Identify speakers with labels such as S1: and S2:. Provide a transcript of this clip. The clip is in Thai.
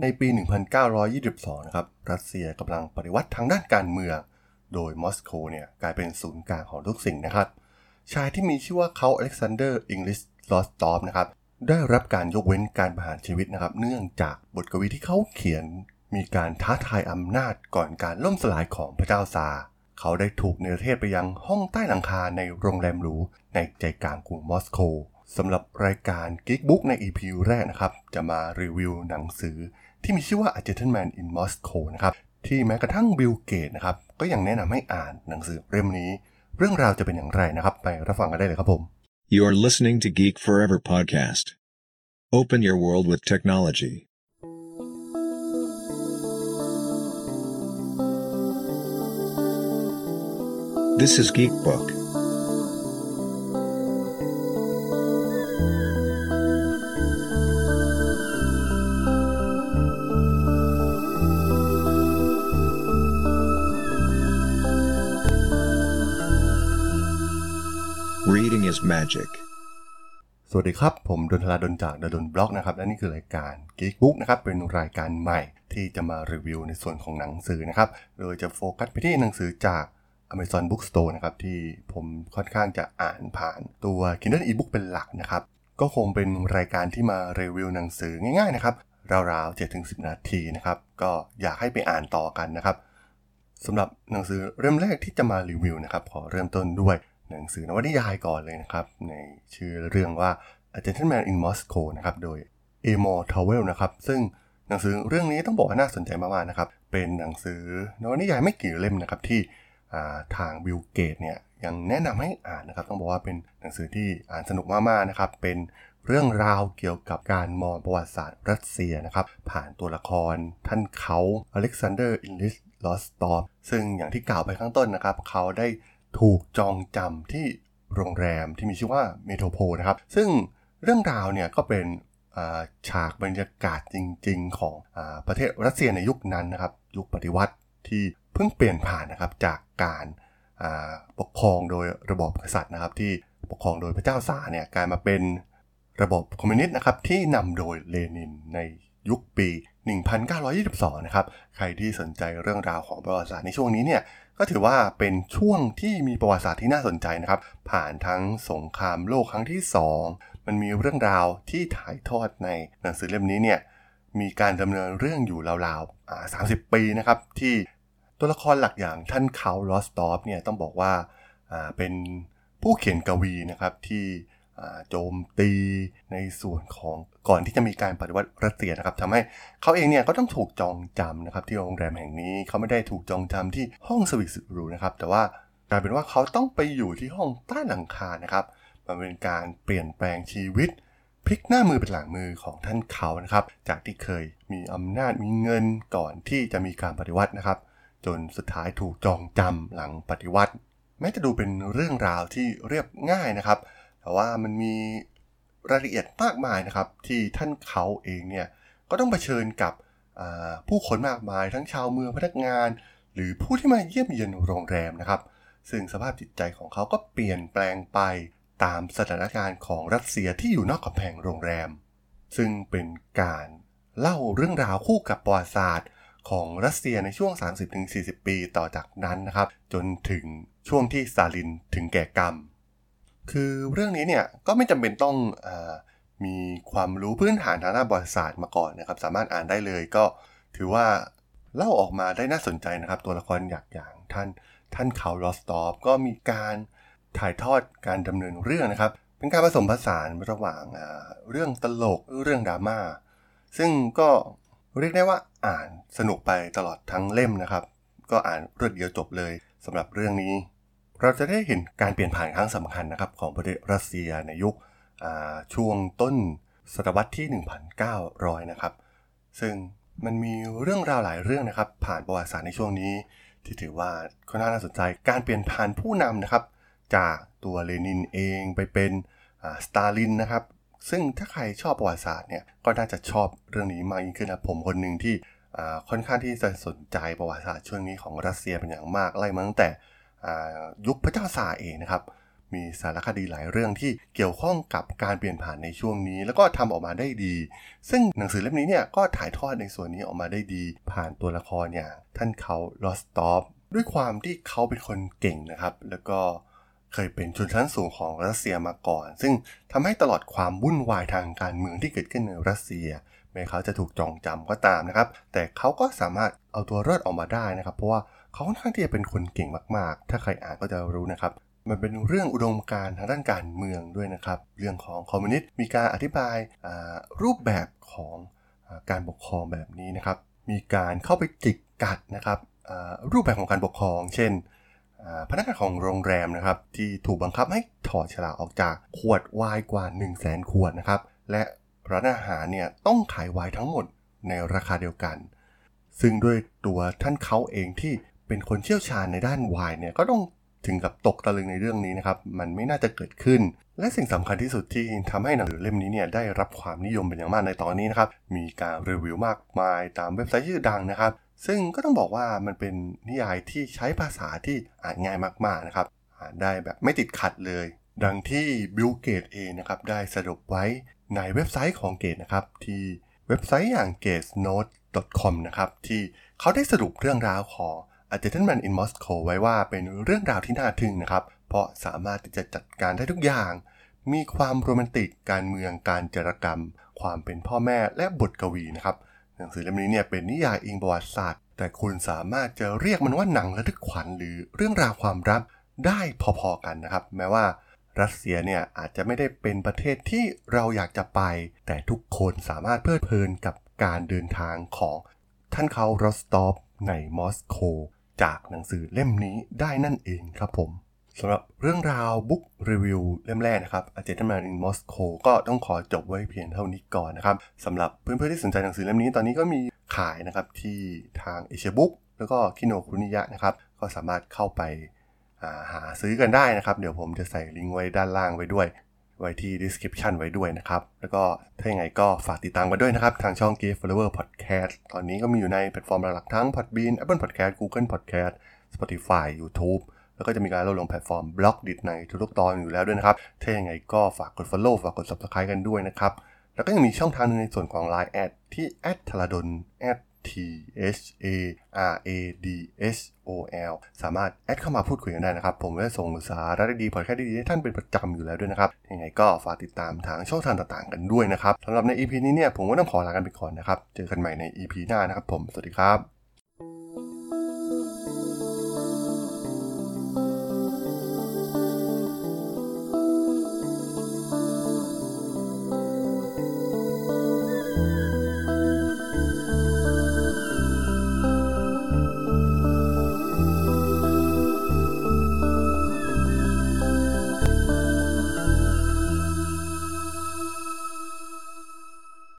S1: ในปี 1922 นะครับ รัสเซียกำลังปฏิวัติทางด้านการเมือง โดยมอสโกเนี่ยกลายเป็นศูนย์กลางของทุกสิ่งนะครับ ชายที่มีชื่อว่าเคานต์อเล็กซานเดอร์อิลิช รอสตอฟนะครับ ได้รับการยกเว้นการประหารชีวิตนะครับ เนื่องจากบทกวีที่เขาเขียนมีการท้าทายอำนาจก่อนการล่มสลายของพระเจ้าซาร์ เขาได้ถูกเนรเทศไปยังห้องใต้หลังคาในโรงแรมหรูในใจกลางกรุงมอสโก สำหรับรายการ Geek Book ใน EP แรกนะครับ จะมารีวิวหนังสือที่มีชื่อว่า A Gentleman in Moscow นะครับที่แม้กระทั่งบิลเกตนะครับก็ยังแนะนำให้อ่านหนังสือเล่มนี้ เรื่องราวจะเป็นอย่างไรนะครับ ไปรับฟังกันได้เลยครับผม
S2: You are listening to Geek Forever podcast. Open your world with technology. This is Geek Book. Is magic.
S1: สวัสดีครับ ผมดนทลาดนจากดนบล็อกนะครับ และนี่คือรายการ Geek Book นะครับ เป็นรายการใหม่ที่จะมารีวิวในส่วนของหนังสือนะครับ โดยจะโฟกัสไปที่หนังสือจาก Amazon Bookstore นะครับ ที่ผมค่อนข้างจะอ่านผ่านตัว Kindle e-book เป็นหลักนะครับ ก็คงเป็นรายการที่มารีวิวหนังสือง่ายๆนะครับราวๆ7-10 นาทีนะครับ ก็อยากให้ไปอ่านต่อกันนะครับสำหรับหนังสือเล่มแรกที่จะมารีวิวนะครับ ขอเริ่มต้นด้วย หนังสือนวนิยายก่อนเลยนะครับ ในชื่อเรื่องว่า A Gentleman in Moscow นะครับ โดย a m o r t o w e l นะครับ ซึ่งหนังสือเรื่องนี้ต้องบอกว่าน่าสนใจมากๆนะครับ เป็นหนังสือนวนิยายไม่กี่เล่มนะครับที่ทาง Bill Gates เนี่ยยังแนะนำให้อ่านนะครับ ต้องบอกว่าเป็นหนังสือที่อ่านสนุกมากๆนะครับ เป็นเรื่องราวเกี่ยวกับการมองประวัติศาสตร์รัสเซียนะครับ ผ่านตัวละครท่านเคานต์อเล็กซานเดอร์อิลิช รอสตอฟซึ่งอย่างที่กล่าวไปข้างต้นนะครับ เขาได้ ถูกจองจำที่โรงแรมที่มีชื่อว่า Metropol นะครับ ซึ่งเรื่องราวเนี่ยก็เป็นฉากบรรยากาศจริง ๆ ของอประเทศรัสเซียในยุคนั้นนะครับ ยุคปฏิวัติที่เพิ่งเปลี่ยนผ่านนะครับจากการปกครองโดยระบอบกษัตริย์นะครับ ที่ปกครองโดยพระเจ้าซาเนี่ยกลายมาเป็นระบบคอมมิวนิสต์นะครับที่นำโดยเลนินในยุคปี 1922 นะครับ ใครที่สนใจเรื่องราวของประวัติศาสตร์ในช่วงนี้เนี่ยก็ถือว่าเป็นช่วงที่มีประวัติศาสตร์ที่น่าสนใจนะครับ ผ่านทั้งสงครามโลกครั้งที่ 2 มันมีเรื่องราวที่ถ่ายทอดในหนังสือเล่มนี้เนี่ยมีการดำเนินเรื่องอยู่ราวๆ 30 ปีนะครับ ที่ตัวละครหลักอย่างท่านเคานต์รอสตอฟเนี่ยต้องบอกว่าเป็นผู้เขียนกวีนะครับที่ โจมตีในส่วนของก่อนที่จะมีการปฏิวัติรัสเซียนะครับทำให้เขาเองเนี่ยก็ต้องถูกจองจำนะครับที่โรงแรมแห่งนี้เขาไม่ได้ถูกจองจำที่ห้องสวีทสุดหรูนะครับ แต่ว่ากลายเป็นว่าเขาต้องไปอยู่ที่ห้องใต้หลังคานะครับมันเป็นการเปลี่ยนแปลงชีวิตพลิกหน้ามือเป็นหลังมือของท่านเขานะครับ จากที่เคยมีอำนาจมีเงินก่อนที่จะมีการปฏิวัตินะครับ จนสุดท้ายถูกจองจำหลังปฏิวัติ แม้จะดูเป็นเรื่องราวที่เรียบง่ายนะครับ แต่ว่ามันมีรายละเอียดมากมายนะครับ ที่ท่านเขาเองเนี่ยก็ต้องเผชิญกับผู้คนมากมายทั้งชาวเมืองพนักงาน หรือผู้ที่มาเยี่ยมเยียนโรงแรมนะครับ ซึ่งสภาพจิตใจของเขาก็เปลี่ยนแปลงไปตามสถานการณ์ของรัสเซียที่อยู่นอกกำแพงโรงแรม ซึ่งเป็นการเล่าเรื่องราวคู่กับประวัติศาสตร์ของรัสเซียในช่วง 30-40 ปีต่อจากนั้นนะครับ จนถึงช่วงที่ซาลินถึงแก่กรรม คือเรื่องนี้เนี่ยก็ไม่จำเป็นต้องอมีความรู้พื้นฐานทางด้านประวัติศาสตร์มาก่อนนะครับ สามารถอ่านได้เลยก็ถือว่าเล่าออกมาได้น่าสนใจนะครับ ตัวละครอยากอย่างท่านท่านเขาลอสตอฟก็มีการถ่ายทอดการดำเนินเรื่องนะครับ เป็นการผสมผสานระหว่างเรื่องตลกเรื่องดราม่าซึ่งก็เรียกได้ว่าอ่านสนุกไปตลอดทั้งเล่มนะครับ ก็อ่านรวดเดียวจบเลยสำหรับเรื่องนี้ เราจะได้เห็นการเปลี่ยนผ่านครั้งสำคัญนะครับของประเทศรัสเซียในยุคช่วงต้นศตวรรษที่ 1,900 นะครับ ซึ่งมันมีเรื่องราวหลายเรื่องนะครับ ผ่านประวัติศาสตร์ในช่วงนี้ ที่ถือว่าค่อนข้างน่าสนใจการเปลี่ยนผ่านผู้นำนะครับ จากตัวเลนินเองไปเป็นสตาลินนะครับ ซึ่งถ้าใครชอบประวัติศาสตร์เนี่ยก็น่าจะชอบเรื่องนี้มากยิ่งขึ้นนะผมคนหนึ่งที่ค่อนข้างที่จะสนใจประวัติศาสตร์ช่วงนี้ของรัสเซียเป็นอย่างมากไล่มาตั้งแต่ ยุคพระเจ้าซาเองนะครับ มีสารคดีหลายเรื่องที่เกี่ยวข้องกับการเปลี่ยนผ่านในช่วงนี้ แล้วก็ทำออกมาได้ดี ซึ่งหนังสือเล่มนี้เนี่ยก็ถ่ายทอดในส่วนนี้ออกมาได้ดี ผ่านตัวละครอย่างท่านเขาลอสตอฟด้วยความที่เขาเป็นคนเก่งนะครับ แล้วก็เคยเป็นชนชั้นสูงของรัสเซียมาก่อน ซึ่งทำให้ตลอดความวุ่นวายทางการเมืองที่เกิดขึ้นในรัสเซีย แม้เขาจะถูกจองจำก็ตามนะครับ แต่เขาก็สามารถเอาตัวรอดออกมาได้นะครับ เพราะว่า เขาค่อนข้างที่จะเป็นคนเก่งมากๆ ถ้าใครอ่านก็จะรู้นะครับ มันเป็นเรื่องอุดมการณ์ทางด้านการเมืองด้วยนะครับ เรื่องของคอมมิวนิสต์มีการอธิบายรูปแบบของการปกครองแบบนี้นะครับ มีการเข้าไปจิกกัดนะครับรูปแบบของการปกครอง เช่นพนักงานของโรงแรมนะครับ ที่ถูกบังคับให้ถอดฉลากออกจากขวดไวน์กว่า 1 0 0 0 0แสนขวดนะครับ และร้านอาหารเนี่ยต้องขายไวน์ทั้งหมดในราคาเดียวกัน ซึ่งด้วยตัวท่านเคานต์เองที่ เป็นคนเชี่ยวชาญในด้านไวน์เนี่ยก็ต้องถึงกับตกตะลึงในเรื่องนี้นะครับ มันไม่น่าจะเกิดขึ้น และสิ่งสำคัญที่สุดที่ทำให้หนังสือเล่มนี้เนี่ยได้รับความนิยมเป็นอย่างมากในตอนนี้นะครับ มีการรีวิวมากมายตามเว็บไซต์ชื่อดังนะครับ ซึ่งก็ต้องบอกว่ามันเป็นนิยายที่ใช้ภาษาที่อ่านง่ายมากๆนะครับ อ่านได้แบบไม่ติดขัดเลย ดังที่ Bill Gates เองนะครับได้สรุปไว้ในเว็บไซต์ของเกตนะครับที่เว็บไซต์อย่าง gatenote.com นะครับที่เขาได้สรุปเรื่องราวของ A Gentleman in Moscow ไว้ว่าเป็นเรื่องราวที่น่าทึ่งนะครับ เพราะสามารถที่จะจัดการได้ทุกอย่าง มีความโรแมนติก การเมือง การจารกรรม ความเป็นพ่อแม่ และบทกวีนะครับ หนังสือเล่มนี้เนี่ยเป็นนิยายอิงประวัติศาสตร์ แต่คุณสามารถจะเรียกมันว่าหนังระทึกขวัญหรือเรื่องราวความรักได้พอๆกันนะครับ แม้ว่ารัสเซียเนี่ยอาจจะไม่ได้เป็นประเทศที่เราอยากจะไป แต่ทุกคนสามารถเพลิดเพลินกับการเดินทางของท่านเคานต์รอสตอฟในมอสโก จากหนังสือเล่มนี้ได้นั่นเองครับผมสำหรับเรื่องราว book review เล่มแรกนะครับ A Gentleman in Moscow ก็ต้องขอจบไว้เพียงเท่านี้ก่อนนะครับสำหรับเพื่อนๆที่สนใจหนังสือเล่มนี้ตอนนี้ก็มีขายนะครับที่ทาง Asia Booksแล้วก็คิโนคุนิยะนะครับก็สามารถเข้าไปหาซื้อกันได้นะครับ เดี๋ยวผมจะใส่ลิงก์ไว้ด้านล่างไว้ด้วย ไว้ที่ description ไว้ด้วยนะครับ แล้วก็ถ้าอย่างไรก็ฝากติดตามกันด้วยนะครับ ทางช่อง Geek Forever Podcast ตอนนี้ก็มีอยู่ในแพลตฟอร์มหลักๆทั้ง Podbean Apple Podcast Google Podcast Spotify YouTube แล้วก็จะมีการลงแพลตฟอร์ม Blockdit ในทุกๆตอนอยู่แล้วด้วยนะครับ ถ้าอย่างไรก็ฝากกด follow ฝากกด subscribe กันด้วยนะครับ แล้วก็ยังมีช่องทางนึงในส่วนของ Line add ที่ t h a l a d o n T H A R A D S O L สามารถแอดเข้ามาพูดคุยกันได้นะครับ ผมจะส่งสาระดีพอดแคสต์ดีๆให้ท่านเป็นประจำอยู่แล้วด้วยนะครับ ยังไงก็ฝากติดตามทางช่องทางต่างๆ กันด้วยนะครับสำหรับใน EP นี้เนี่ยผมก็ต้องขอลากันไปก่อนนะครับ เจอกันใหม่ใน EP หน้านะครับผม สวัสดีครับ